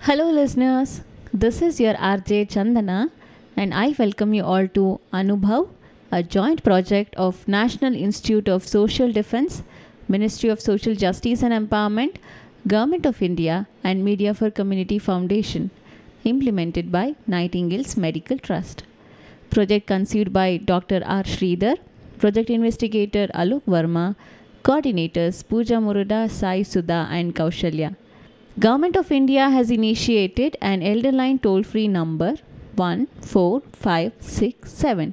Hello, listeners. This is your RJ Chandana, and I welcome you all to Anubhav, a joint project of National Institute of Social Defense, Ministry of Social Justice and Empowerment, Government of India, and Media for Community Foundation, implemented by Nightingale's Medical Trust. Project conceived by Dr. R. Sridhar, Project Investigator Alok Verma, Coordinators Pooja Muruda, Sai Sudha, and Kaushalya. Government of India has initiated an elderline toll-free number 14567.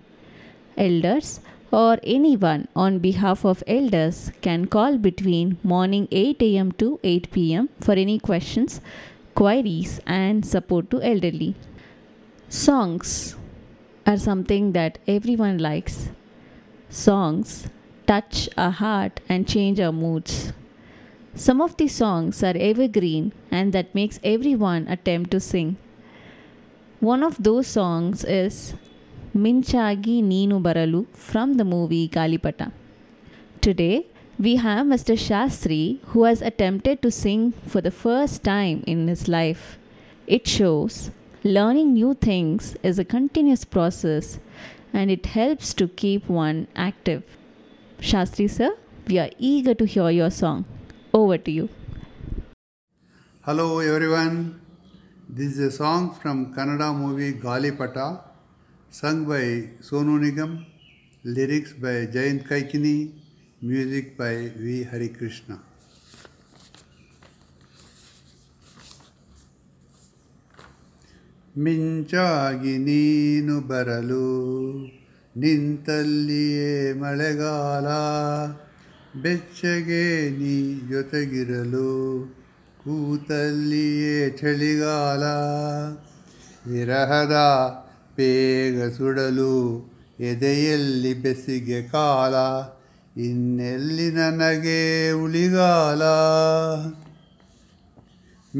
Elders or anyone on behalf of elders can call between morning 8 am to 8 pm for any questions, queries and support to elderly. Songs are something that everyone likes. Songs touch our heart and change our moods. Some of the songs are evergreen and that makes everyone attempt to sing. One of those songs is Minchagi Neenu Baralu from the movie Galipata. Today, we have Mr. Shastri who has attempted to sing for the first time in his life. It shows learning new things is a continuous process and it helps to keep one active. Shastri sir, we are eager to hear your song. Over to you. Hello everyone. This is a song from Kannada movie Galipata, sung by Sonu Nigam, lyrics by Jayant Kaikini, music by V. Hari Krishna. ಮಿಂಚಾಗಿ ನೀನು ಬರಲು ನಿಂತಲ್ಲಿಯೇ ಮಳೆಗಾಲ ಬೆಚ್ಚಗೆ ನೀ ಜೊತೆಗಿರಲು ಕೂತಲ್ಲಿಯೇ ಚಳಿಗಾಲ. ವಿರಹದ ಬೇಗ ಸುಡಲು ಎದೆಯಲ್ಲಿ ಬೆಸಿಗೆ ಕಾಲ. ಇನ್ನೆಲ್ಲಿ ನನಗೆ ಉಳಿಗಾಲ?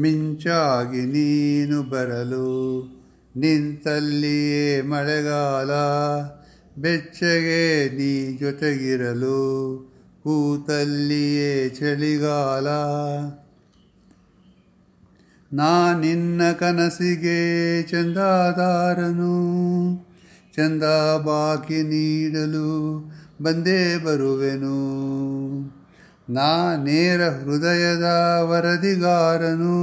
ಮಿಂಚಾಗಿ ನೀನು ಬರಲು ನಿಂತಲ್ಲಿಯೇ ಮಳೆಗಾಲ. ಬೆಚ್ಚಗೆ ನೀ ಜೊತೆಗಿರಲು ಕೂತಲ್ಲಿಯೇ ಚಳಿಗಾಲ. ನಾ ನಿನ್ನ ಕನಸಿಗೆ ಚಂದಾದಾರನು. ಚಂದ ಬಾಕಿ ನೀಡಲು ಬಂದೇ ಬರುವೆನು. ನಾ ನೇರ ಹೃದಯದ ವರದಿಗಾರನು.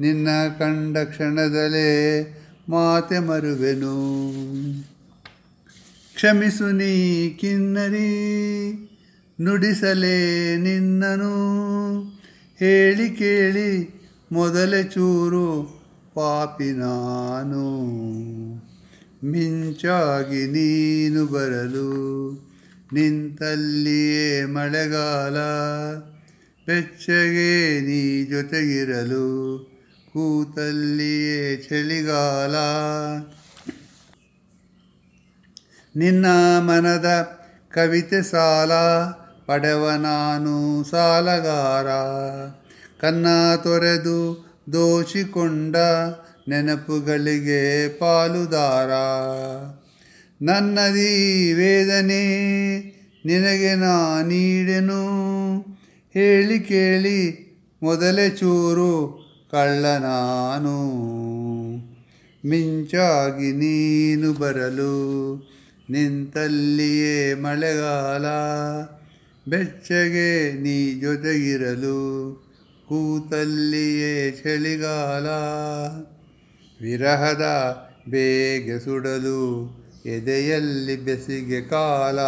ನಿನ್ನ ಕಂಡ ಕ್ಷಣದಲ್ಲೇ ಮಾತೆ ಮರುವೆನು. ಕ್ಷಮಿಸು ನೀ ಕಿನ್ನರಿ. ನುಡಿಸಲೇ ನಿನ್ನನು. ಹೇಳಿ ಕೇಳಿ ಮೊದಲೇ ಚೂರು ಪಾಪಿ ನಾನು. ಮಿಂಚಾಗಿ ನೀನು ಬರಲು, ನಿಂತಲ್ಲಿಯೇ ಮಳೆಗಾಲ. ಬೆಚ್ಚಗೆ ನೀ ಜೊತೆಗಿರಲು, ಕೂತಲ್ಲಿಯೇ ಚಳಿಗಾಲ. ನಿನ್ನ ಮನದ ಕವಿತೆ ಸಾಲ ಪಡೆವ ನಾನು ಸಾಲಗಾರ. ಕನ್ನ ತೊರೆದು ದೋಷಿಕೊಂಡ ನೆನಪುಗಳಿಗೆ ಪಾಲುದಾರ. ನನ್ನದಿ ವೇದನೆ ನಿನಗೆ ನಾ ನೀಡೆನು? ಹೇಳಿ ಕೇಳಿ ಮೊದಲೇ ಚೂರು ಕಳ್ಳ ನಾನು. ಮಿಂಚಾಗಿ ನೀನು ಬರಲು ನಿಂತಲ್ಲಿಯೇ ಮಳೆಗಾಲ. ಬೆಚ್ಚಗೆ ನೀ ಜೊತೆಗಿರಲು ಕೂತಲ್ಲಿಯೇ ಚಳಿಗಾಲ. ವಿರಹದ ಬೇಗೆ ಸುಡಲು ಎದೆಯಲ್ಲಿ ಬೆಸಿಗೆ ಕಾಲ,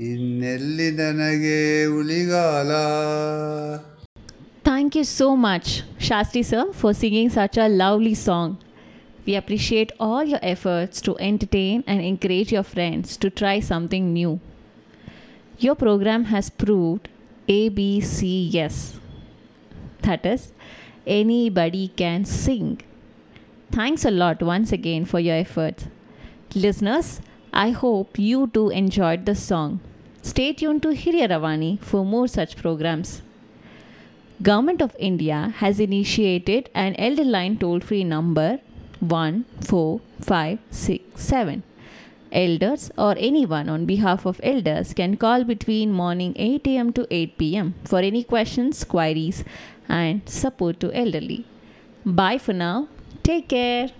ಇನ್ನೆಲ್ಲಿ ನನಗೆ ಉಳಿಗಾಲ thank you so much Shastri sir for singing such a lovely song we appreciate all your efforts to entertain and encourage your friends to try something new Your program has proved ABC yes. That is, anybody can sing. Thanks a lot once again for your efforts. Listeners, I hope you too enjoyed the song. Stay tuned to Hirya Ravani for more such programs. Government of India has initiated an elder line toll-free number 14567. Elders or anyone on behalf of elders can call between morning 8 am to 8 pm for any questions, queries and support to elderly. Bye for now. Take care.